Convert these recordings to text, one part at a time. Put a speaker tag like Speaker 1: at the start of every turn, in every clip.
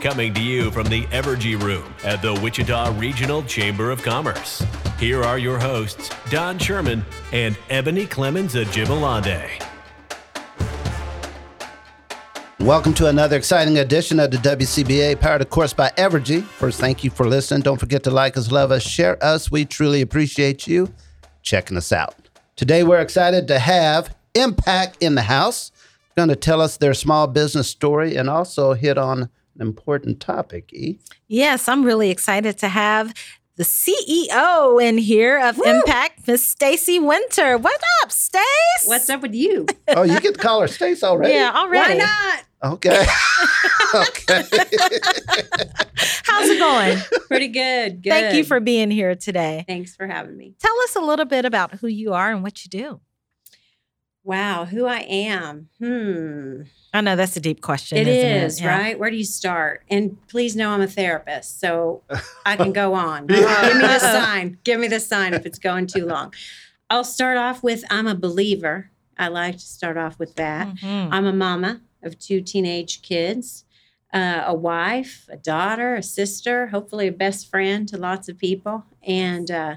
Speaker 1: Coming to you from the Evergy Room at the Wichita Regional Chamber of Commerce. Here are your hosts, Don Sherman and Ebony Clemens Ajibalade.
Speaker 2: Welcome to another exciting edition of the WCBA, powered, of course, by Evergy. First, thank you for listening. Don't forget to like us, love us, share us. We truly appreciate you checking us out. Today, we're excited to have Impact in the house. Going to tell us their small business story and also hit on an important topic. E.
Speaker 3: Yes, I'm really excited to have the CEO in here of Woo! Impact, Miss Stacy Winter. What up, Stace?
Speaker 4: What's up with you?
Speaker 2: oh, you get to call her Stace already?
Speaker 3: Yeah, already.
Speaker 4: Why not?
Speaker 2: Okay. okay.
Speaker 3: How's it going?
Speaker 4: Pretty good. Good.
Speaker 3: Thank you for being here today.
Speaker 4: Thanks for having me.
Speaker 3: Tell us a little bit about who you are and what you do.
Speaker 4: Wow, who I am. Hmm.
Speaker 3: I know that's a deep question.
Speaker 4: It is,
Speaker 3: it?
Speaker 4: Yeah. right? Where do you start? And please know I'm a therapist, so I can go on. Give me the sign. Give me the sign if it's going too long. I'll start off with I'm a believer. I like to start off with that. Mm-hmm. I'm a mama of two teenage kids, uh, a wife, a daughter, a sister, hopefully a best friend to lots of people. And uh,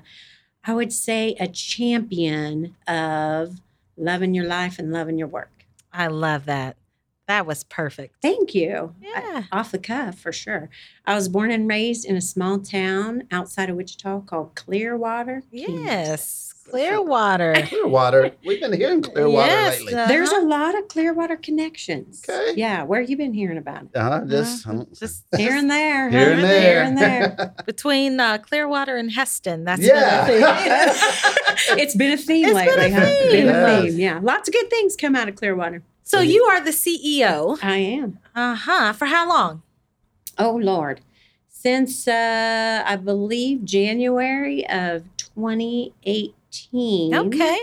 Speaker 4: I would say a champion of loving your life and loving your work.
Speaker 3: I love that. That was perfect.
Speaker 4: Thank you.
Speaker 3: Yeah.
Speaker 4: I, off the cuff, for sure. I was born and raised in a small town outside of Wichita called Clearwater.
Speaker 3: Yes. Clearwater.
Speaker 2: Clearwater. We've been hearing Clearwater yes, lately.
Speaker 4: Uh-huh. There's a lot of Clearwater connections.
Speaker 2: Okay.
Speaker 4: Yeah. Where have you been hearing about it?
Speaker 2: Uh, just, uh,
Speaker 4: just here and there.
Speaker 2: Here and there.
Speaker 4: Here and there.
Speaker 3: Between uh, Clearwater and Hesston. That's
Speaker 2: yeah.
Speaker 4: it's been a theme
Speaker 3: it's
Speaker 4: lately,
Speaker 3: been a theme.
Speaker 4: huh? Been a theme. Yeah. Lots of good things come out of Clearwater.
Speaker 3: So you are the CEO.
Speaker 4: I am.
Speaker 3: Uh huh. For how long?
Speaker 4: Oh Lord, since uh, I believe January of 2018.
Speaker 3: Okay.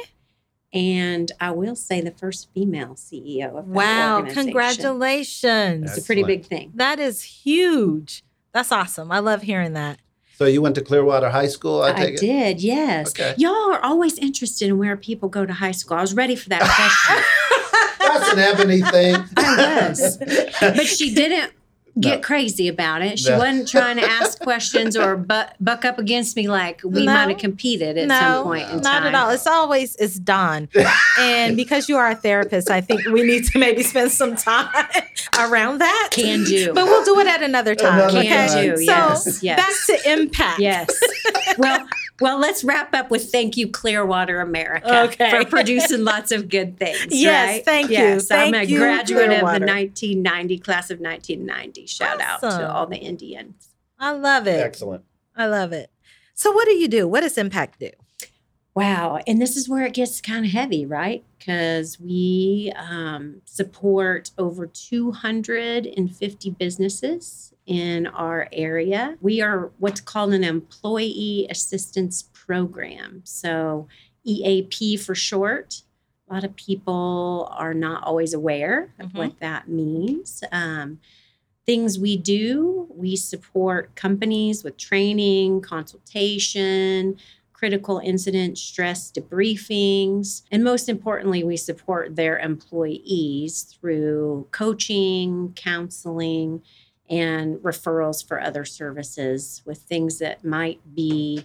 Speaker 4: And I will say the first female CEO of
Speaker 3: wow! Congratulations!
Speaker 4: It's a pretty big thing.
Speaker 3: That is huge. That's awesome. I love hearing that.
Speaker 2: So you went to Clearwater High School, I,
Speaker 4: I did, yes.
Speaker 2: Okay.
Speaker 4: Y'all are always interested in where people go to high school. I was ready for that question.
Speaker 2: That's an Ebony thing.
Speaker 4: I was. But she didn't get no. crazy about it. She no. wasn't trying to ask questions or buck, buck up against me like we
Speaker 3: no.
Speaker 4: might have competed at
Speaker 3: no,
Speaker 4: some point in
Speaker 3: not
Speaker 4: time.
Speaker 3: at all. It's always it's Don. and because you are a therapist, I think we need to maybe spend some time around that.
Speaker 4: Can do.
Speaker 3: But we'll do it at another time.
Speaker 2: Another
Speaker 4: Can
Speaker 3: okay?
Speaker 4: do.
Speaker 3: So
Speaker 4: yes. yes.
Speaker 3: back to impact.
Speaker 4: Yes. Well, well, let's wrap up with thank you, Clearwater America,
Speaker 3: okay.
Speaker 4: for producing lots of good things.
Speaker 3: Yes,
Speaker 4: right?
Speaker 3: thank
Speaker 4: yes,
Speaker 3: you. Thank
Speaker 4: I'm a
Speaker 3: you,
Speaker 4: graduate
Speaker 3: Clearwater.
Speaker 4: of the 1990 class of 1990. Shout
Speaker 3: awesome.
Speaker 4: out to all the Indians.
Speaker 3: I love it.
Speaker 2: Excellent.
Speaker 3: I love it. So, what do you do? What does Impact do?
Speaker 4: Wow. And this is where it gets kind of heavy, right? Because we um, support over 250 businesses in our area. We are what's called an employee assistance program. So, EAP for short. A lot of people are not always aware of
Speaker 3: Mhm.
Speaker 4: what that means. Um, things we do we support companies with training, consultation, critical incident stress debriefings, and most importantly, we support their employees through coaching, counseling, and referrals for other services with things that might be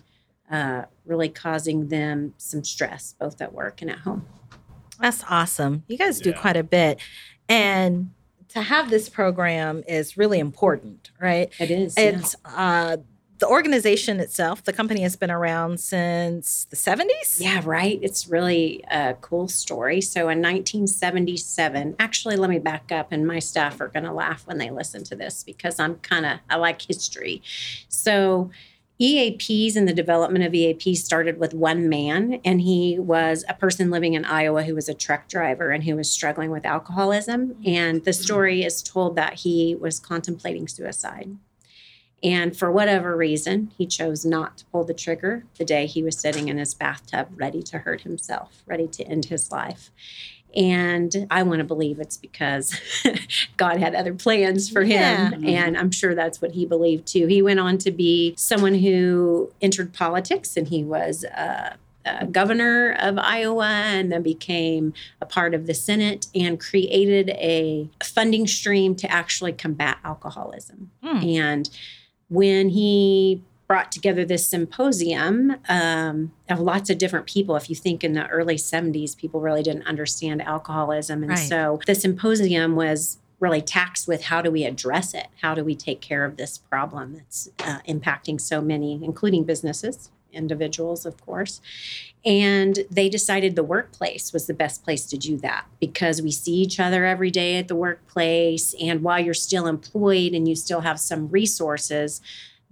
Speaker 4: uh, really causing them some stress, both at work and at home.
Speaker 3: That's awesome. You guys do quite a bit. And to have this program is really important, right?
Speaker 4: It is. yeah.
Speaker 3: It's uh the organization itself, the company has been around since the 70s.
Speaker 4: Yeah, right. It's really a cool story. So in 1977, actually, let me back up, and my staff are going to laugh when they listen to this because I'm kind of, I like history. So EAPs and the development of EAPs started with one man, and he was a person living in Iowa who was a truck driver and who was struggling with alcoholism. And the story is told that he was contemplating suicide. And for whatever reason, he chose not to pull the trigger the day he was sitting in his bathtub, ready to hurt himself, ready to end his life. And I want to believe it's because God had other plans for him.
Speaker 3: Yeah.
Speaker 4: And I'm sure that's what he believed too. He went on to be someone who entered politics and he was a, a governor of Iowa and then became a part of the Senate and created a funding stream to actually combat alcoholism.
Speaker 3: Hmm.
Speaker 4: And when he brought together this symposium um, of lots of different people. If you think in the early 70s, people really didn't understand alcoholism. And
Speaker 3: Right.
Speaker 4: so the symposium was really taxed with how do we address it? How do we take care of this problem that's uh, impacting so many, including businesses, individuals, of course. And they decided the workplace was the best place to do that because we see each other every day at the workplace. And while you're still employed and you still have some resources,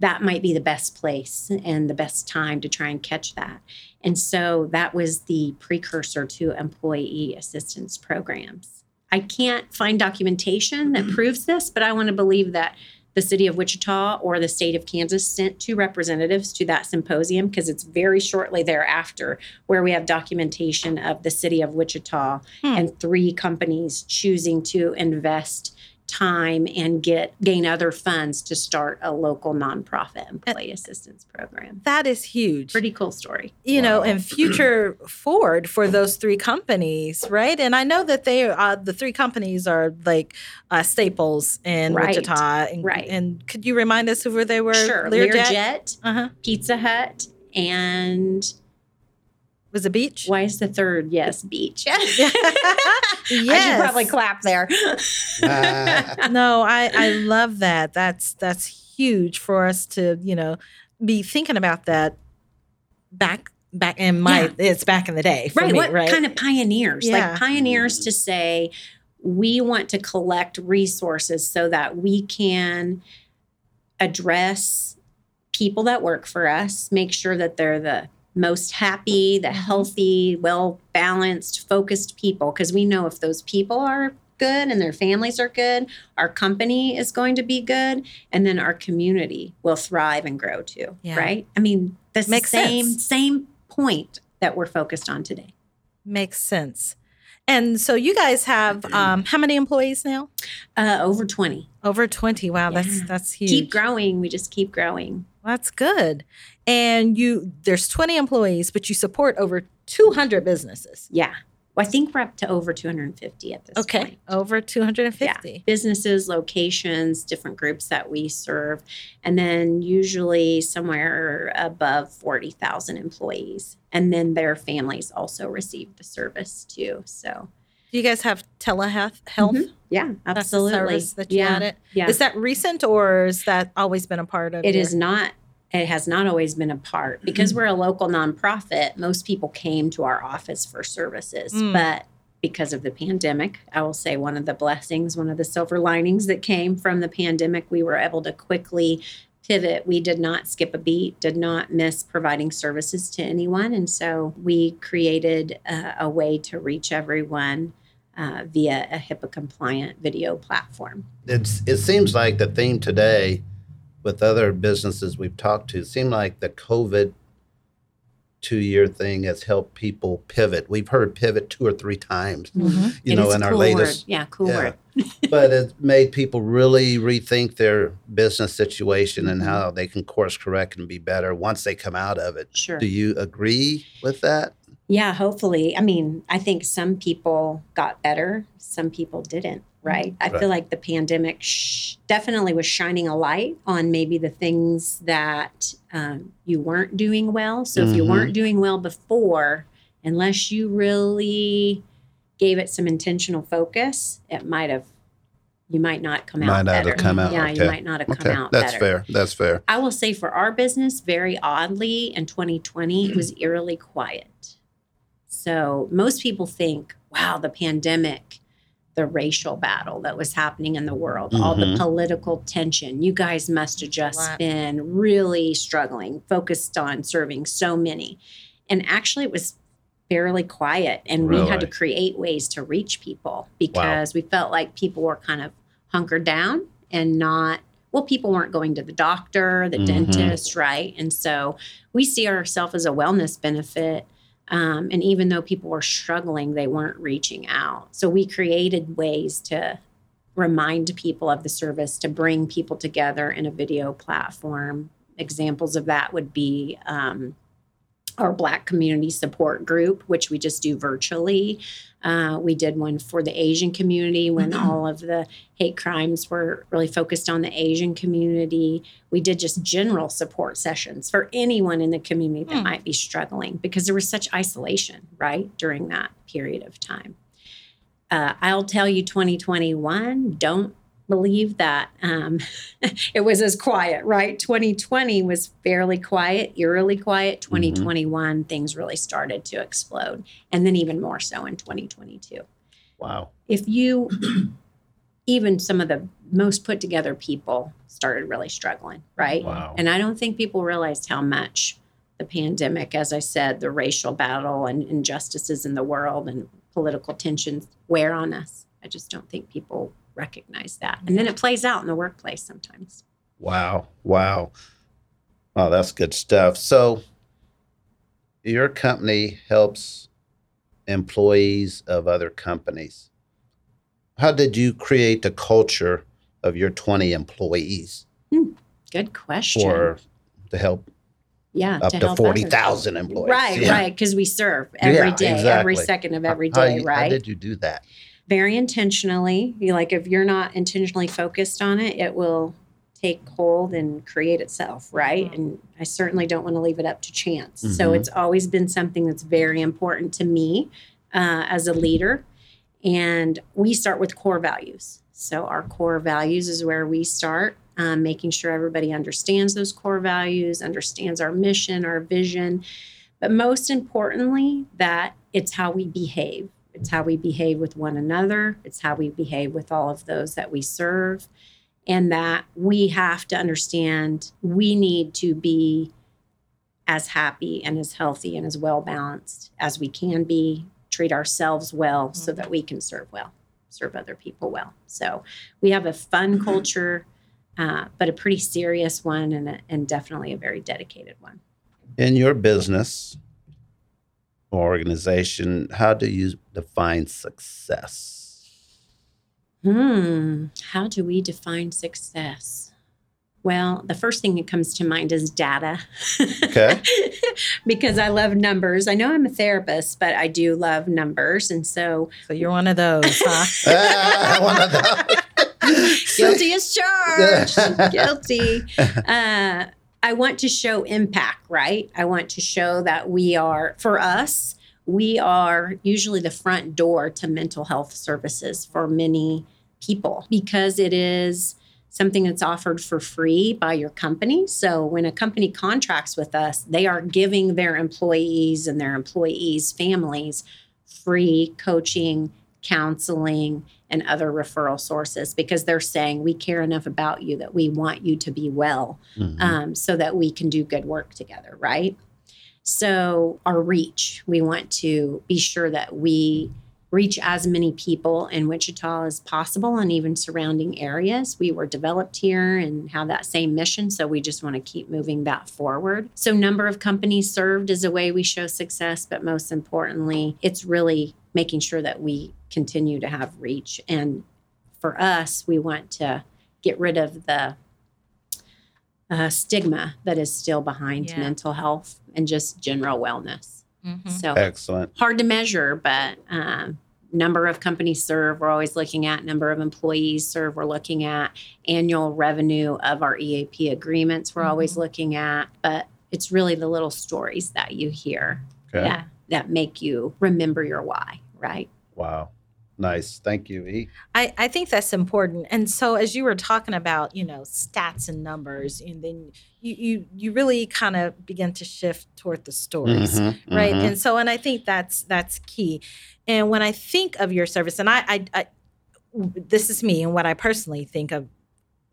Speaker 4: that might be the best place and the best time to try and catch that. And so that was the precursor to employee assistance programs. I can't find documentation that mm-hmm. proves this, but I want to believe that the city of Wichita or the state of Kansas sent two representatives to that symposium because it's very shortly thereafter where we have documentation of the city of Wichita hmm. and three companies choosing to invest time and get gain other funds to start a local nonprofit employee assistance program.
Speaker 3: That is huge.
Speaker 4: Pretty cool story.
Speaker 3: you know, and future forward for those three companies, right? And I know that they uh, the three companies are like uh, staples in
Speaker 4: Right.
Speaker 3: Wichita, and,
Speaker 4: Right.
Speaker 3: And could you remind us who they were?
Speaker 4: Sure.
Speaker 3: Learjet.
Speaker 4: Learjet,
Speaker 3: Uh-huh.
Speaker 4: Pizza Hut, and
Speaker 3: Was a Beech?
Speaker 4: why is the third? Yes, Beech. yes. I should probably clap there.
Speaker 3: No, I I love that. That's that's huge for us to you know be thinking about that back back in my
Speaker 4: Yeah.
Speaker 3: it's back in the day for
Speaker 4: right.
Speaker 3: me,
Speaker 4: what
Speaker 3: right?
Speaker 4: kind of pioneers?
Speaker 3: Yeah.
Speaker 4: Like pioneers to say, we want to collect resources so that we can address people that work for us, make sure that they're the most happy, the healthy, well balanced, focused people. Because we know if those people are good and their families are good, our company is going to be good, and then our community will thrive and grow too.
Speaker 3: Yeah.
Speaker 4: Right? I mean, that's
Speaker 3: Makes
Speaker 4: the same
Speaker 3: sense.
Speaker 4: same point that we're focused on today.
Speaker 3: Makes sense. And so you guys have um, how many employees now?
Speaker 4: Uh, over 20.
Speaker 3: Over twenty. Wow, that's that's huge.
Speaker 4: Keep growing. We just keep growing.
Speaker 3: That's good. And you there's 20 employees, but you support over 200 businesses.
Speaker 4: Yeah. Well, I think we're up to over 250 at this
Speaker 3: Okay.
Speaker 4: point.
Speaker 3: Okay, over
Speaker 4: Yeah.
Speaker 3: 250.
Speaker 4: Businesses, locations, different groups that we serve, and then usually somewhere above 40,000 employees. And then their families also receive the service too. So,
Speaker 3: Do you guys have telehealth health?
Speaker 4: Mhm. yeah, absolutely.
Speaker 3: service that you
Speaker 4: yeah.
Speaker 3: added.
Speaker 4: Yeah.
Speaker 3: Is that recent or is that always been a part of
Speaker 4: It
Speaker 3: your-
Speaker 4: is not. It has not always been a part because
Speaker 3: Mm-hmm.
Speaker 4: we're a local nonprofit. Most people came to our office for services,
Speaker 3: Mm.
Speaker 4: but because of the pandemic, I will say one of the blessings, one of the silver linings that came from the pandemic, we were able to quickly pivot. We did not skip a beat, did not miss providing services to anyone, and so we created a, a way to reach everyone uh, via a HIPAA compliant video platform.
Speaker 2: it's it seems like the theme today with other businesses we've talked to seem like the COVID two year thing has helped people pivot. We've heard pivot two or three times, you
Speaker 4: And
Speaker 2: know, in
Speaker 4: a
Speaker 2: our latest
Speaker 4: word. yeah, cool
Speaker 2: Yeah.
Speaker 4: word.
Speaker 2: but it made people really rethink their business situation and how they can course correct and be better once they come out of it.
Speaker 4: Sure.
Speaker 2: Do you agree with that?
Speaker 4: Yeah, hopefully. I mean, I think some people got better, some people didn't, right? I
Speaker 2: Right.
Speaker 4: feel like the pandemic sh- definitely was shining a light on maybe the things that um, you weren't doing well. So if you
Speaker 2: Mhm.
Speaker 4: weren't doing well before, unless you really gave it some intentional focus, it might have you might not come
Speaker 2: Might
Speaker 4: out
Speaker 2: not
Speaker 4: better.
Speaker 2: have come out,
Speaker 4: Yeah,
Speaker 2: okay.
Speaker 4: you might not have come
Speaker 2: Okay,
Speaker 4: out
Speaker 2: that's
Speaker 4: better.
Speaker 2: fair. That's fair.
Speaker 4: I will say for our business, very oddly, in 2020, it was eerily quiet. So most people think, wow, the pandemic, the racial battle that was happening in the world, all the
Speaker 2: Mhm.
Speaker 4: political tension, you guys must have just
Speaker 3: Lot.
Speaker 4: been really struggling, focused on serving so many. And actually, it was fairly quiet. And we had to create ways to reach people because we felt like people were kind of hunkered down and not well people weren't going to the doctor the
Speaker 2: Mhm.
Speaker 4: dentist right and so we see ourselves as a wellness benefit um, and even though people were struggling they weren't reaching out. So we created ways to remind people of the service to bring people together in a video platform. Examples of that would be um, our Black community support group, which we just do virtually. Uh, we did one for the Asian community when all of the hate crimes were really focused on the Asian community. We did just general support sessions for anyone in the community that
Speaker 3: Hmm.
Speaker 4: might be struggling because there was such isolation, right, during that period of time. Uh, I'll tell you, 2021, don't believe that um, it was as quiet, right? 2020 was fairly quiet, eerily quiet. 2021, things really started to explode. And then even more so in 2022.
Speaker 2: Wow.
Speaker 4: If you, even some of the most put together people started really struggling, right?
Speaker 2: Wow.
Speaker 4: And I don't think people realized how much the pandemic, as I said, the racial battle and injustices in the world and political tensions wear on us. I just don't think people recognize that. And then it plays out in the workplace sometimes.
Speaker 2: Wow. Wow. Wow, that's good stuff. So your company helps employees of other companies. How did you create the culture of your 20 employees hmm,
Speaker 4: Good question.
Speaker 2: for to help
Speaker 4: yeah,
Speaker 2: up to,
Speaker 4: help others.
Speaker 2: 40,000 employees?
Speaker 4: Right,
Speaker 2: Yeah.
Speaker 4: right. Because we serve every
Speaker 2: Yeah,
Speaker 4: day, every second of every day,
Speaker 2: How
Speaker 4: day,
Speaker 2: you-
Speaker 4: right?
Speaker 2: How did you do that?
Speaker 4: Very intentionally. You like if you're not intentionally focused on it, it will take hold and create itself, right? And I certainly don't want to leave it up to chance. So
Speaker 2: Mhm.
Speaker 4: it's always been something that's very important to me uh, as a leader. And we start with core values. So our core values is where we start. Um, making sure everybody understands those core values, understands our mission, our vision, but most importantly, that it's how we behave. It's how we behave with one another. It's how we behave with all of those that we serve. And that we have to understand we need to be as happy and as healthy and as well balanced as we can be, treat ourselves well so that we can serve well, serve other people well. So we have a fun culture, uh, but a pretty serious one and, a, and definitely a very dedicated one.
Speaker 2: In your business or organization, how do you define success?
Speaker 4: Hmm. How do we define success? Well, the first thing that comes to mind is data.
Speaker 2: Okay.
Speaker 4: because I love numbers. I know I'm a therapist, but I do love numbers. And so
Speaker 3: So you're one of those, huh?
Speaker 2: Ah, one of those.
Speaker 4: guilty as charged. guilty. Uh, I want to show impact, right? I want to show that we are, for us, we are usually the front door to mental health services for many people because it is something that's offered for free by your company. So when a company contracts with us, they are giving their employees and their employees' families free coaching, counseling, and other referral sources because they're saying we care enough about you that we want you to be well
Speaker 2: Mhm.
Speaker 4: um, so that we can do good work together, right? So, our reach, we want to be sure that we reach as many people in Wichita as possible and even surrounding areas. We were developed here and have that same mission. So, we just want to keep moving that forward. So, number of companies served is a way we show success, but most importantly, it's really making sure that we continue to have reach. And for us, we want to get rid of the uh, stigma that is still behind
Speaker 3: Yeah.
Speaker 4: mental health and just general wellness.
Speaker 3: Mhm.
Speaker 4: So
Speaker 2: Excellent.
Speaker 4: hard to measure, but um, number of companies served, we're always looking at number of employees served. We're looking at annual revenue of our EAP agreements. We're always looking at, but it's really the little stories that you hear
Speaker 2: Okay.
Speaker 4: that that make you remember your why, right?
Speaker 2: Wow. Nice. Thank you, E.
Speaker 3: I, I think that's important. And so as you were talking about, you know, stats and numbers, and then you you, you really kind of begin to shift toward the stories.
Speaker 2: Mhm,
Speaker 3: Right.
Speaker 2: mhm.
Speaker 3: And so and I think that's that's key. And when I think of your service, and I, I, I this is me and what I personally think of,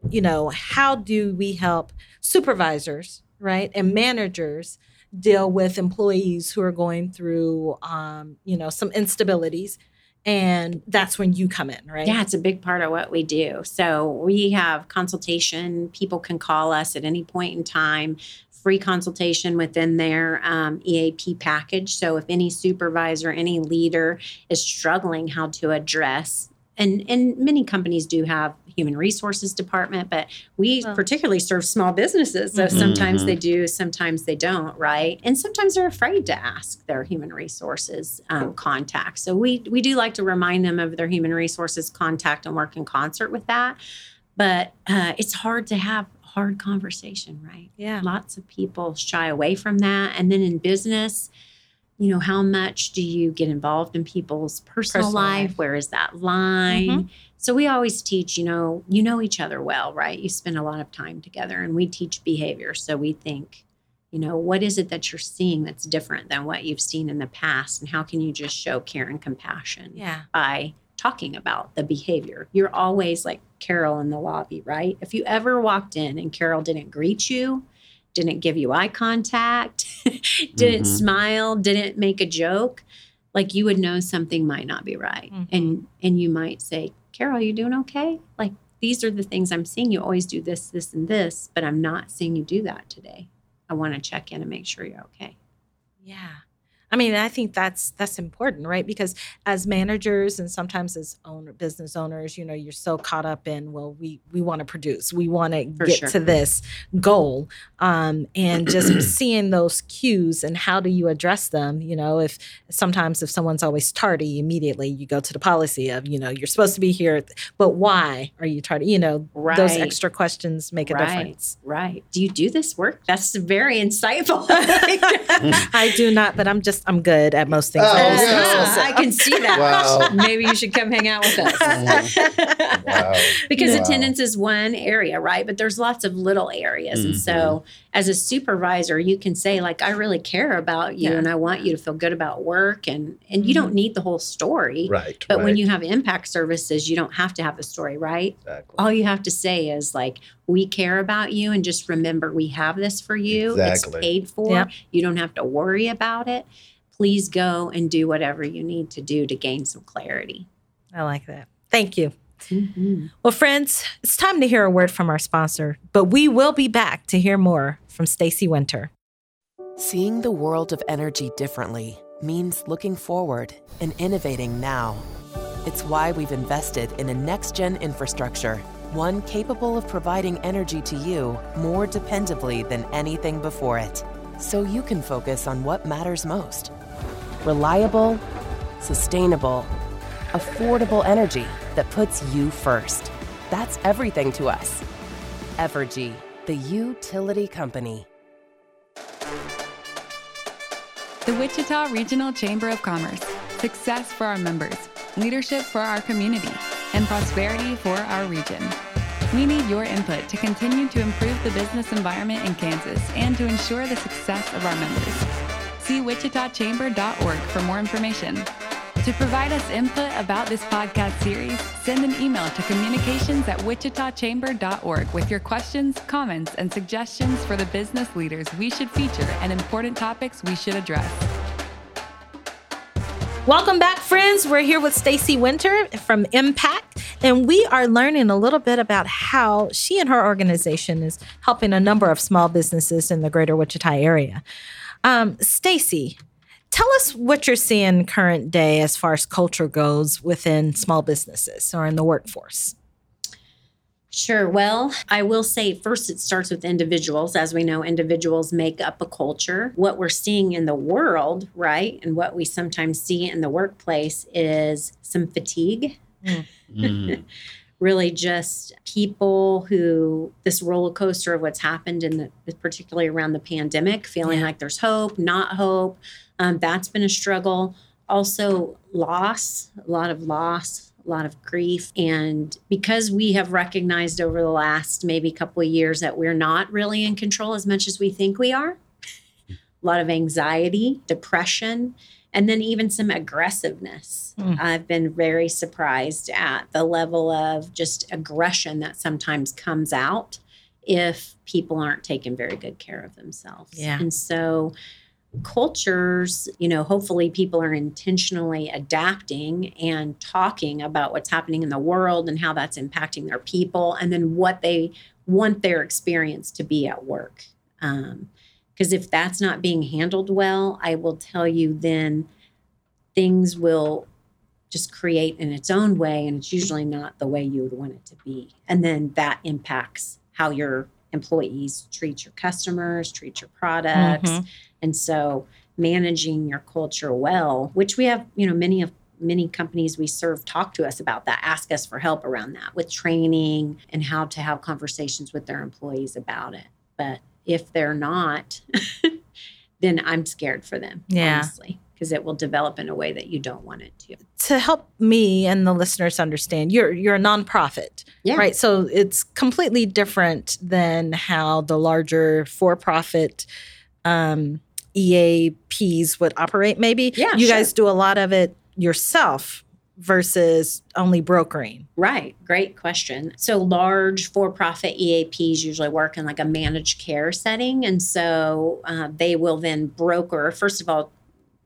Speaker 3: you know, how do we help supervisors, right, and managers deal with employees who are going through, um, you know, some instabilities, and that's when you come in, right?
Speaker 4: Yeah, it's a big part of what we do. So we have consultation. People can call us at any point in time, free consultation within their um, EAP package. So if any supervisor, any leader is struggling how to address, and, and many companies do have human resources department, but we
Speaker 3: Well-
Speaker 4: particularly serve small businesses. So
Speaker 3: Mhm.
Speaker 4: sometimes they do, sometimes they don't, right? And sometimes they're afraid to ask their human resources um, contact. So we we do like to remind them of their human resources contact and work in concert with that. But uh, it's hard to have hard conversation, right?
Speaker 3: Yeah.
Speaker 4: Lots of people shy away from that, and then in business. You know, how much do you get involved in people's personal,
Speaker 3: Personal
Speaker 4: life?
Speaker 3: life.
Speaker 4: Where is that line? Mm-hmm. So we always teach, you know, you know each other well, right? You spend a lot of time together and we teach behavior. So we think, you know, what is it that you're seeing that's different than what you've seen in the past? And how can you just show care and compassion
Speaker 3: Yeah.
Speaker 4: by talking about the behavior? You're always like Carol in the lobby, right? If you ever walked in and Carol didn't greet you, didn't give you eye contact, didn't
Speaker 2: Mhm.
Speaker 4: smile, didn't make a joke, like you would know something might not be right.
Speaker 3: Mhm.
Speaker 4: And and you might say, Carol, you doing okay? Like these are the things I'm seeing. You always do this, this, and this, but I'm not seeing you do that today. I want to check in and make sure you're okay.
Speaker 3: Yeah. I mean, I think that's that's important, right? Because as managers and sometimes as owner business owners, you know, you're so caught up in, well, we we want to produce, we want to get
Speaker 4: sure.
Speaker 3: to this goal, um, and just seeing those cues and how do you address them? You know, if sometimes if someone's always tardy, immediately you go to the policy of, you know, you're supposed to be here, but why are you tardy? You know, those extra questions make a
Speaker 4: Right.
Speaker 3: difference.
Speaker 4: Right. Do you do this work? That's very insightful.
Speaker 3: I do not, but I'm just I'm good at most things.
Speaker 2: Oh,
Speaker 3: I
Speaker 2: yeah.
Speaker 4: I can see that.
Speaker 2: Wow.
Speaker 4: Maybe you should come hang out with us.
Speaker 2: Wow.
Speaker 4: because
Speaker 2: Wow.
Speaker 4: attendance is one area, right? But there's lots of little areas. And so mm-hmm. as a supervisor, you can say like I really care about you
Speaker 3: Yeah.
Speaker 4: and I want you to feel good about work and and you don't mm-hmm. need the whole story.
Speaker 2: Right.
Speaker 4: But when you have impact services, you don't have to have the story, right?
Speaker 2: Exactly.
Speaker 4: All you have to say is like, we care about you and just remember we have this for you.
Speaker 2: Exactly.
Speaker 4: It's paid for.
Speaker 3: Yep.
Speaker 4: You don't have to worry about it. Please go and do whatever you need to do to gain some clarity.
Speaker 3: I like that. Thank you. Mm-hmm. Well, friends, it's time to hear a word from our sponsor, but we will be back to hear more from Stacy Winter.
Speaker 5: Seeing the world of energy differently means looking forward and innovating now. It's why we've invested in a next gen infrastructure, one capable of providing energy to you more dependably than anything before it. So you can focus on what matters most reliable, sustainable, affordable energy that puts you first. That's everything to us. Evergy, the utility company.
Speaker 6: The Wichita Regional Chamber of Commerce. Success for our members, leadership for our community, and prosperity for our region. We need your input to continue to improve the business environment in Kansas and to ensure the success of our members. See wichitachamber.org for more information. To provide us input about this podcast series, send an email to communications at wichitachamber.org with your questions, comments, and suggestions for the business leaders we should feature and important topics we should address.
Speaker 3: Welcome back, friends. We're here with Stacy Winter from Impact, and we are learning a little bit about how she and her organization is helping a number of small businesses in the greater Wichita area. Um, Stacy, tell us what you're seeing current day as far as culture goes within small businesses or in the workforce.
Speaker 4: Sure. Well, I will say first, it starts with individuals. As we know, individuals make up a culture. What we're seeing in the world, right, and what we sometimes see in the workplace is some fatigue.
Speaker 2: Mhm.
Speaker 4: really just people who this roller coaster of what's happened in the particularly around the pandemic feeling
Speaker 3: Yeah.
Speaker 4: like there's hope not hope um, that's been a struggle also loss, a lot of loss, a lot of grief. And because we have recognized over the last maybe couple of years that we're not really in control as much as we think we are, a lot of anxiety, depression, and then even some aggressiveness.
Speaker 3: Mm.
Speaker 4: I've been very surprised at the level of just aggression that sometimes comes out if people aren't taking very good care of themselves.
Speaker 3: Yeah.
Speaker 4: And so cultures, you know, hopefully people are intentionally adapting and talking about what's happening in the world and how that's impacting their people and then what they want their experience to be at work. Um, because if that's not being handled well, I will tell you then things will just create in its own way and it's usually not the way you would want it to be. And then that impacts how your employees treat your customers, treat your products.
Speaker 3: Mhm.
Speaker 4: And so managing your culture well, which we have, you know, many of many companies we serve talk to us about that, ask us for help around that with training and how to have conversations with their employees about it. But if they're not, then I'm scared for them,
Speaker 3: Yeah.
Speaker 4: honestly, because it will develop in a way that you don't want it to.
Speaker 3: to help me and the listeners understand, you're you're a nonprofit,
Speaker 4: Yeah.
Speaker 3: right? So it's completely different than how the larger for-profit um, EAPs would operate. Maybe
Speaker 4: Yeah,
Speaker 3: you
Speaker 4: sure.
Speaker 3: guys do a lot of it yourself versus only brokering.
Speaker 4: Right. Great question. So large for-profit EAPs usually work in like a managed care setting, and so uh, they will then broker. First of all,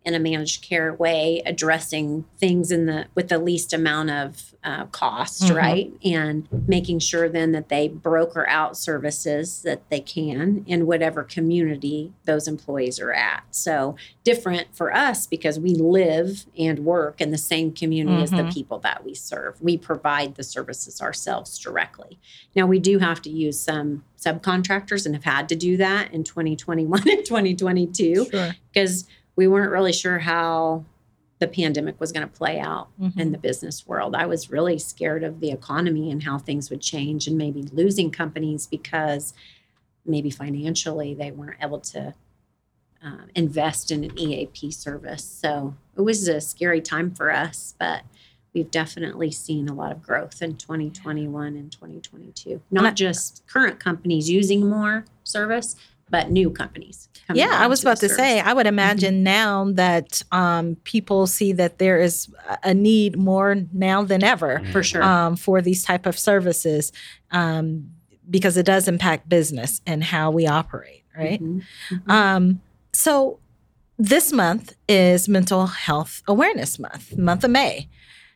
Speaker 4: in a managed care way, addressing things in the with the least amount of uh, cost,
Speaker 3: Mhm.
Speaker 4: right, and making sure then that they broker out services that they can in whatever community those employees are at. So different for us because we live and work in the same community as the
Speaker 3: Mhm.
Speaker 4: people that we serve. We provide the services ourselves directly. Now we do have to use some subcontractors and have had to do that in 2021 and 2022
Speaker 3: Sure.
Speaker 4: We weren't really sure how the pandemic was going to play out
Speaker 3: Mhm.
Speaker 4: in the business world. I was really scared of the economy and how things would change and maybe losing companies because maybe financially they weren't able to uh, invest in an EAP service. So it was a scary time for us, but we've definitely seen a lot of growth in 2021 and 2022. Not just current companies using more service, but new companies.
Speaker 3: Yeah, I was about to say. I would imagine now that um, people see that there is a need more now than ever
Speaker 4: for sure.
Speaker 3: um, for these type of services um, because it does impact business and how we operate, right?
Speaker 4: Mhm. Mhm.
Speaker 3: Um, so this month is Mental Health Awareness Month, month of May.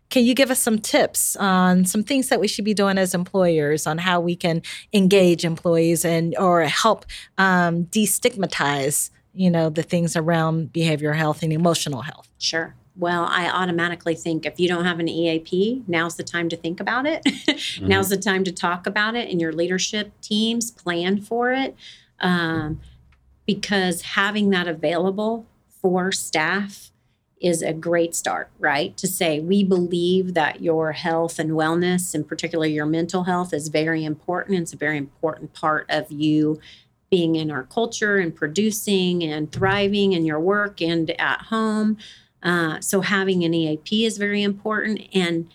Speaker 3: Can you give us some tips on some things that we should be doing as employers on how we can engage employees and or help um, destigmatize, you know, the things around behavioral health and emotional health?
Speaker 4: Sure. Well, I automatically think if you don't have an EAP, now's the time to think about it. now's the time to talk about it and your leadership teams plan for it. Um, because having that available for staff is a great start, right? To say, we believe that your health and wellness, and particularly your mental health, is very important. It's a very important part of you being in our culture and producing and thriving in your work and at home. Uh, so having an EAP is very important. And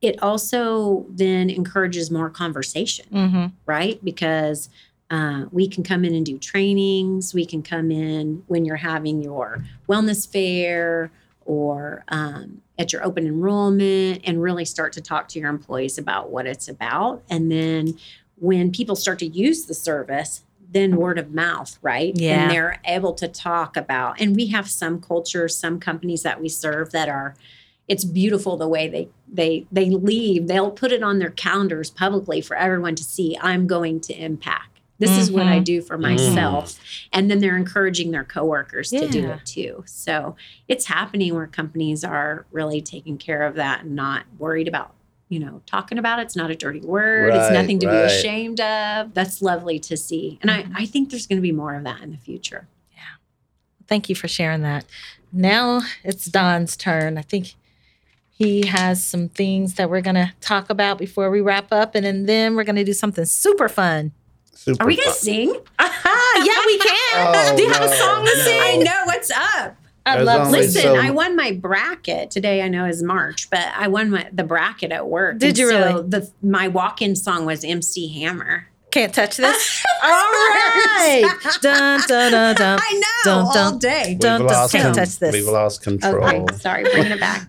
Speaker 4: it also then encourages more conversation,
Speaker 3: Mm-hmm.
Speaker 4: right? Because uh, we can come in and do trainings. We can come in when you're having your wellness fair or um, at your open enrollment and really start to talk to your employees about what it's about. And then when people start to use the service, then word of mouth, right?
Speaker 3: Yeah.
Speaker 4: And they're able to talk about, and we have some cultures, some companies that we serve that are, it's beautiful the way they they they leave. They'll put it on their calendars publicly for everyone to see. I'm going to impact. This is what I
Speaker 3: Mhm.
Speaker 4: do for myself. And then they're encouraging their coworkers to do it too. So it's happening where companies are really taking care of that and not worried about, you know, talking about it. It's not a dirty word.
Speaker 2: Right,
Speaker 4: it's nothing to
Speaker 2: right.
Speaker 4: be ashamed of. That's lovely to see. And I, I think there's going to be more of that in the future. Yeah.
Speaker 3: Thank you for sharing that. Now it's Don's turn. I think he has some things that we're going to talk about before we wrap up. And then, then we're going to do something super fun.
Speaker 2: Super
Speaker 4: Are we going to
Speaker 2: fun.
Speaker 4: sing?
Speaker 3: Aha, yeah, we can.
Speaker 2: Oh,
Speaker 3: do you have a song to
Speaker 2: no.
Speaker 3: sing?
Speaker 4: I know. What's up?
Speaker 3: I love
Speaker 4: Listen,
Speaker 2: so-
Speaker 4: I won my bracket today. I know is March, but I won my, the bracket at work.
Speaker 3: Did
Speaker 4: And
Speaker 3: you
Speaker 4: so
Speaker 3: really?
Speaker 4: The my walk-in song was MC Hammer.
Speaker 3: Can't touch this. All right. Dun, dun, dun, dun.
Speaker 4: I know
Speaker 3: Dun,
Speaker 4: all day.
Speaker 2: We've
Speaker 3: Don't-
Speaker 2: lost,
Speaker 3: can't touch this.
Speaker 2: we've lost control.
Speaker 4: Okay, sorry, bringing it back.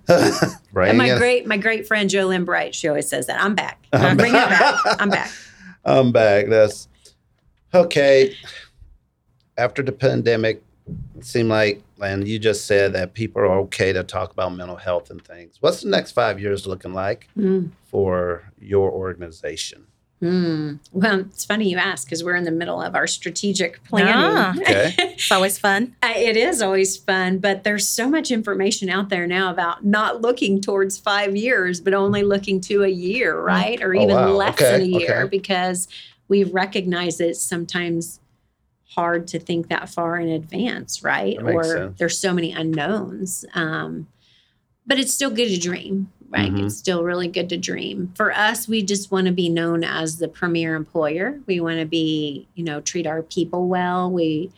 Speaker 2: Bring
Speaker 4: And my
Speaker 2: it-
Speaker 4: great my great friend Jo Lynn Bright, she always says that. I'm back.
Speaker 2: I'm
Speaker 4: Bring it back. I'm back.
Speaker 2: I'm back. That's okay. After the pandemic, it seemed like, and you just said that people are okay to talk about mental health and things. What's the next five years looking like
Speaker 4: Mm.
Speaker 2: for your organization?
Speaker 4: Hmm. Well, it's funny you ask because we're in the middle of our strategic planning.
Speaker 3: Ah.
Speaker 2: Okay.
Speaker 3: It's always fun.
Speaker 4: It is always fun, but there's so much information out there now about not looking towards five years, but only looking to a year, right? Or
Speaker 2: Oh,
Speaker 4: even
Speaker 2: wow.
Speaker 4: less
Speaker 2: Okay,
Speaker 4: than a year
Speaker 2: okay.
Speaker 4: because we recognize it's sometimes hard to think that far in advance, right? Or
Speaker 2: sense.
Speaker 4: there's so many unknowns. Um, but it's still good to dream, right?
Speaker 2: Mhm.
Speaker 4: It's still really good to dream. For us, we just want to be known as the premier employer. We want to be, you know, treat our people well. We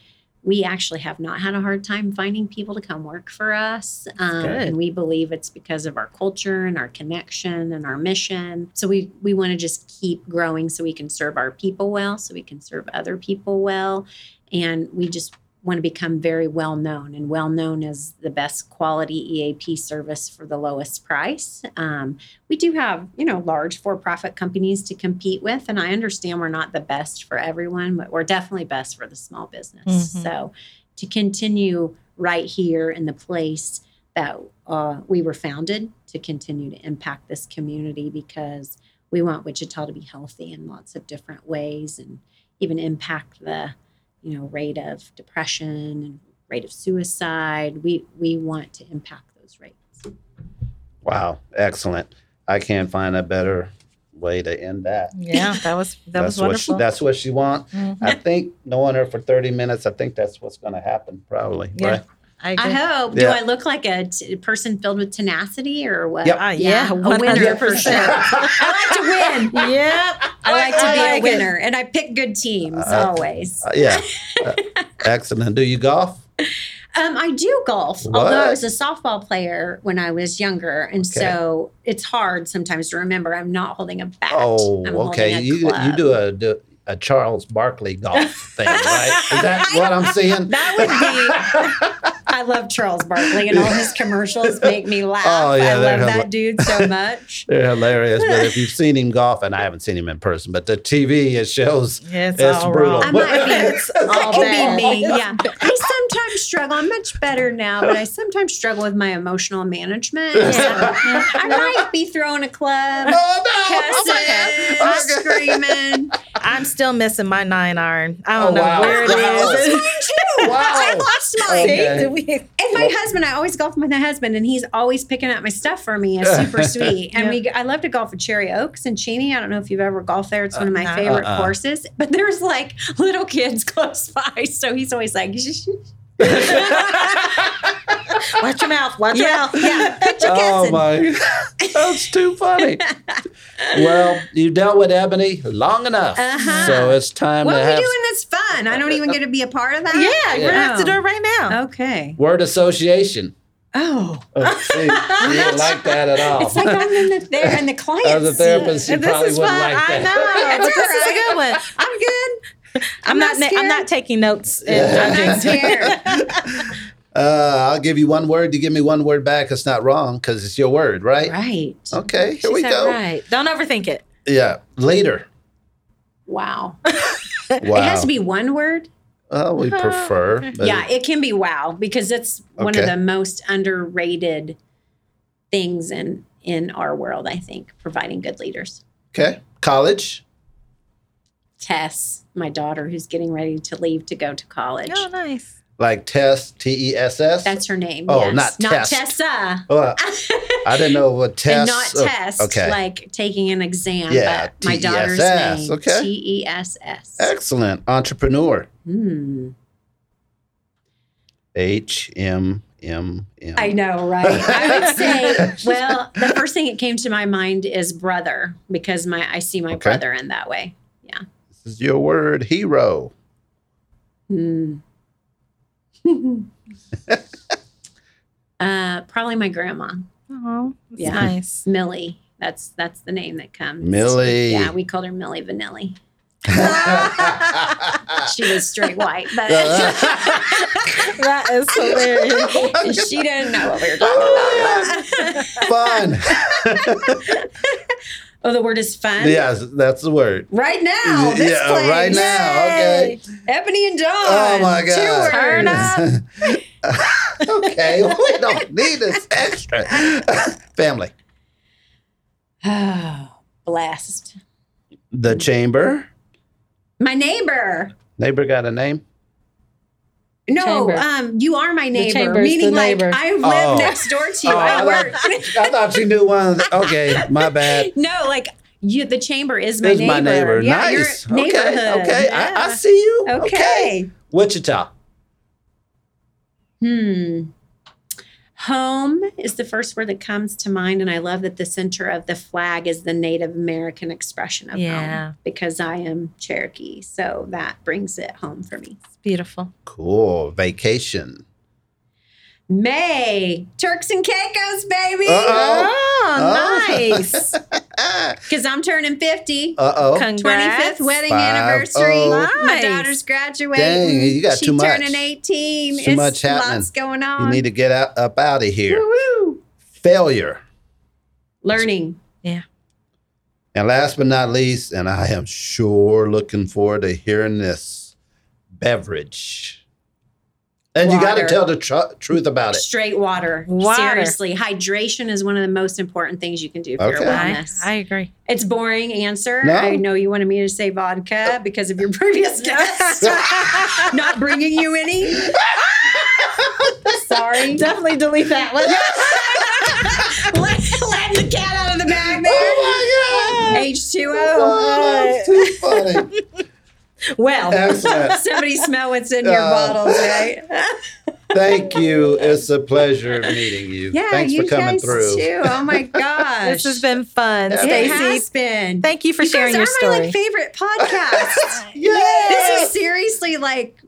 Speaker 4: we actually have not had a hard time finding people to come work for us. Um, and we believe it's because of our culture and our connection and our mission. So we we want to just keep growing so we can serve our people well, so we can serve other people well. And we just want to become very well known and well known as the best quality EAP service for the lowest price. Um, we do have, you know, large for profit companies to compete with. And I understand we're not the best for everyone, but we're definitely best for the small business.
Speaker 3: Mhm.
Speaker 4: So to continue right here in the place that uh, we were founded to continue to impact this community because we want Wichita to be healthy in lots of different ways and even impact the you know rate of depression and rate of suicide we we want to impact those rates
Speaker 2: Wow. Excellent. I can't find a better way to end that.
Speaker 3: Yeah, that was that
Speaker 2: that's
Speaker 3: was
Speaker 2: what
Speaker 3: wonderful.
Speaker 2: she, that's what she wants.
Speaker 3: Mhm.
Speaker 2: I think knowing her for 30 minutes, I think that's what's going to happen probably.
Speaker 3: Yeah.
Speaker 2: Right?
Speaker 3: I
Speaker 4: i
Speaker 3: agree.
Speaker 4: hope do i look like a t- person filled with tenacity or what
Speaker 2: Yep.
Speaker 3: Ah, yeah,
Speaker 4: a winner for sure i like to win
Speaker 3: Yep.
Speaker 4: i like to be
Speaker 3: like
Speaker 4: a
Speaker 3: it.
Speaker 4: winner and i pick good teams
Speaker 2: Uh,
Speaker 4: always
Speaker 2: Uh, yeah. Uh, excellent. Do you golf?
Speaker 4: Um, I do golf,
Speaker 2: What?
Speaker 4: although I was a softball player when I was younger, and
Speaker 2: Okay.
Speaker 4: so it's hard sometimes to remember. I'm not holding a bat.
Speaker 2: Oh,
Speaker 4: I'm
Speaker 2: okay.
Speaker 4: holding a
Speaker 2: You you do a do a Charles Barkley golf thing, right? Is that what I'm seeing?
Speaker 4: That would be. I love Charles Barkley, and all his commercials make me laugh.
Speaker 2: Oh, yeah,
Speaker 4: I love
Speaker 2: hila-
Speaker 4: that dude so much.
Speaker 2: They're hilarious. But if you've seen him golf, and I haven't seen him in person, but the TV it shows
Speaker 3: It's,
Speaker 2: It's
Speaker 3: all
Speaker 2: brutal.
Speaker 3: wrong.
Speaker 4: I might be.
Speaker 3: It's
Speaker 4: that
Speaker 3: all
Speaker 4: could
Speaker 3: bad.
Speaker 4: be me. Yeah. I sometimes struggle. I'm much better now, but I sometimes struggle with my emotional management. So I might be throwing a club,
Speaker 2: Oh
Speaker 4: cussing,
Speaker 2: no! Okay.
Speaker 4: screaming.
Speaker 3: I'm still missing my nine iron. I don't
Speaker 2: Oh,
Speaker 3: know
Speaker 2: wow.
Speaker 3: where it
Speaker 2: Wow.
Speaker 3: is.
Speaker 4: Too.
Speaker 2: Wow.
Speaker 4: I lost mine.
Speaker 2: Okay.
Speaker 3: See,
Speaker 4: And my husband, I always golf with my husband, and he's always picking up my stuff for me. It's super sweet. And we, I love to golf at Cherry Oaks and Cheney. I don't know if you've ever golfed there. It's one of my
Speaker 3: Uh,
Speaker 4: favorite
Speaker 2: uh-uh.
Speaker 4: courses. But there's like little kids close by, so he's always like,
Speaker 3: Watch your mouth. Watch your
Speaker 4: yeah,
Speaker 3: mouth.
Speaker 4: yeah.
Speaker 2: Oh my, that's too funny. well, you dealt with Ebony long enough,
Speaker 4: Uh-huh.
Speaker 2: so it's time
Speaker 4: What
Speaker 2: to
Speaker 4: are we
Speaker 2: have
Speaker 4: doing that's fun? I don't even get to be a part of that.
Speaker 3: Yeah, we're gonna have to do it right now.
Speaker 4: Okay.
Speaker 2: word association.
Speaker 4: Oh,
Speaker 2: Oh, see, you didn't like that at all.
Speaker 4: it's like I'm in the there and the client.
Speaker 2: As a therapist, you
Speaker 3: this
Speaker 2: probably
Speaker 3: is
Speaker 2: wouldn't
Speaker 3: fun.
Speaker 2: like
Speaker 3: I
Speaker 2: that.
Speaker 3: know, but this is a good one.
Speaker 4: I'm good.
Speaker 3: I'm, not.
Speaker 4: not
Speaker 3: I'm not taking notes.
Speaker 2: Yeah.
Speaker 4: I'm not
Speaker 3: judging.
Speaker 4: scared.
Speaker 2: Uh, I'll give you one word. You give me one word back. It's not wrong because it's your word, right?
Speaker 4: Right.
Speaker 2: Okay, here
Speaker 3: She
Speaker 2: we go.
Speaker 3: Right. Don't overthink it.
Speaker 2: Yeah, later.
Speaker 4: Wow.
Speaker 2: Wow.
Speaker 4: It has to be one word.
Speaker 2: Well, we prefer. But
Speaker 4: yeah, it can be wow because it's one of the most underrated things in in our world. I think providing good leaders.
Speaker 2: Okay. College.
Speaker 4: Tess, my daughter, who's getting ready to leave to go to college.
Speaker 3: Oh, nice.
Speaker 2: Like Tess, T E S S.
Speaker 4: That's her name.
Speaker 2: Oh,
Speaker 4: yes.
Speaker 2: not
Speaker 4: not
Speaker 2: test.
Speaker 4: Tessa.
Speaker 2: Oh, I didn't know what Tess.
Speaker 4: and not
Speaker 2: oh,
Speaker 4: test,
Speaker 2: Okay.
Speaker 4: like taking an exam.
Speaker 2: Yeah,
Speaker 4: but my daughter's name.
Speaker 2: okay.
Speaker 4: T E S S.
Speaker 2: Excellent. Entrepreneur.
Speaker 4: Hmm.
Speaker 2: H M M M.
Speaker 4: I know, right? I would say, well, the first thing that came to my mind is brother because my I see my
Speaker 2: Okay.
Speaker 4: brother in that way. Yeah.
Speaker 2: This is your word. Hero.
Speaker 4: Hmm. probably my grandma,
Speaker 3: Oh,
Speaker 4: Yeah.
Speaker 3: nice.
Speaker 4: Millie. That's that's the name that comes.
Speaker 2: Millie.
Speaker 4: Yeah, we called her Millie Vanilli. She was straight white, but
Speaker 3: That is hilarious.
Speaker 4: she didn't know what we were talking about.
Speaker 2: Fun.
Speaker 4: Oh, the word is fun.
Speaker 2: yes, that's the word.
Speaker 4: Right now, this
Speaker 2: yeah,
Speaker 4: place.
Speaker 2: right now. Okay.
Speaker 4: Ebony and Dawn.
Speaker 2: Oh my
Speaker 4: Two
Speaker 2: God.
Speaker 3: Turn up.
Speaker 2: okay, we don't need this extra. Family.
Speaker 4: Oh, blessed.
Speaker 2: The chamber.
Speaker 4: My neighbor.
Speaker 2: Neighbor got a name?
Speaker 4: No,
Speaker 3: Chamber.
Speaker 4: um, you are my neighbor.
Speaker 3: chamber's
Speaker 4: meaning
Speaker 3: the
Speaker 4: like
Speaker 3: neighbor.
Speaker 4: I live
Speaker 2: Oh.
Speaker 4: next door to you.
Speaker 2: Oh,
Speaker 4: I
Speaker 2: I
Speaker 4: work.
Speaker 2: I thought you knew one of the. Okay, my bad.
Speaker 4: no, like you. The chamber is my neighbor.
Speaker 2: my neighbor.
Speaker 4: Yeah, your
Speaker 2: nice. Okay,
Speaker 4: neighborhood.
Speaker 2: okay. I, I see you.
Speaker 4: Okay.
Speaker 2: Wichita.
Speaker 4: Hmm. Home is the first word that comes to mind, and I love that the center of the flag is the Native American expression of
Speaker 3: Yeah.
Speaker 4: home because I am Cherokee, so that brings it home for me.
Speaker 3: It's beautiful.
Speaker 2: Cool. Vacation.
Speaker 4: May Turks and Caicos, baby.
Speaker 2: Uh-oh.
Speaker 3: Oh,
Speaker 2: Oh.
Speaker 3: nice.
Speaker 4: Because I'm turning 50.
Speaker 2: Uh oh.
Speaker 4: 25th wedding
Speaker 2: Five,
Speaker 4: anniversary.
Speaker 2: oh.
Speaker 4: My
Speaker 3: Nice.
Speaker 4: daughter's graduating.
Speaker 2: Dang, you got
Speaker 4: she
Speaker 2: too much.
Speaker 4: turning 18.
Speaker 2: Too
Speaker 4: it's
Speaker 2: much happening.
Speaker 4: lots going on.
Speaker 2: You need to get out, up out of here.
Speaker 4: Woo-woo.
Speaker 2: Failure.
Speaker 4: Learning. Yeah.
Speaker 2: And last but not least, and I am sure looking forward to hearing this beverage. And you got to tell the tr- truth about it.
Speaker 4: Straight water.
Speaker 3: Water.
Speaker 4: Seriously. Hydration is one of the most important things you can do for your
Speaker 2: Okay.
Speaker 3: I,
Speaker 4: wellness.
Speaker 3: I agree.
Speaker 4: it's boring answer.
Speaker 2: No.
Speaker 4: I know you wanted me to say vodka uh, because of your previous guest. Not bringing you any. Sorry.
Speaker 3: Definitely delete that one.
Speaker 4: Let, letting the cat out of the bag there.
Speaker 2: Oh my God.
Speaker 4: H2O.
Speaker 2: Oh, that's too funny.
Speaker 3: Well,
Speaker 2: Excellent.
Speaker 4: Somebody smell what's in your
Speaker 2: Uh,
Speaker 4: bottles, right?
Speaker 2: Thank you. It's a pleasure meeting you.
Speaker 4: Yeah,
Speaker 2: Thanks
Speaker 4: you
Speaker 2: for coming
Speaker 4: guys
Speaker 2: through.
Speaker 4: too. Oh my gosh,
Speaker 3: this has been fun.
Speaker 2: Yeah.
Speaker 4: It
Speaker 3: Stacy,
Speaker 4: has been.
Speaker 3: thank you for
Speaker 4: You
Speaker 3: sharing
Speaker 4: guys
Speaker 3: your
Speaker 4: are
Speaker 3: story.
Speaker 4: my like, favorite podcast.
Speaker 2: Yay!
Speaker 4: this is seriously like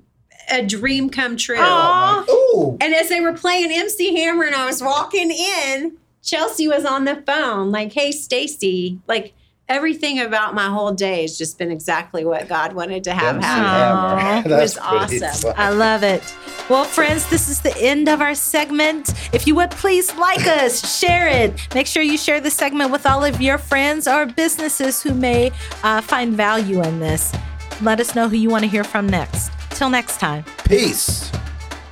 Speaker 4: a dream come true.
Speaker 3: Aw.
Speaker 2: Ooh.
Speaker 4: And as they were playing MC Hammer and I was walking in, Chelsea was on the phone, like, hey, Stacy, like everything about my whole day has just been exactly what God wanted to have happen. It was awesome.
Speaker 2: funny.
Speaker 3: I love it. Well, friends, this is the end of our segment. If you would please like us, share it. Make sure you share the segment with all of your friends or businesses who may uh, find value in this. Let us know who you want to hear from next. Till next time.
Speaker 2: Peace.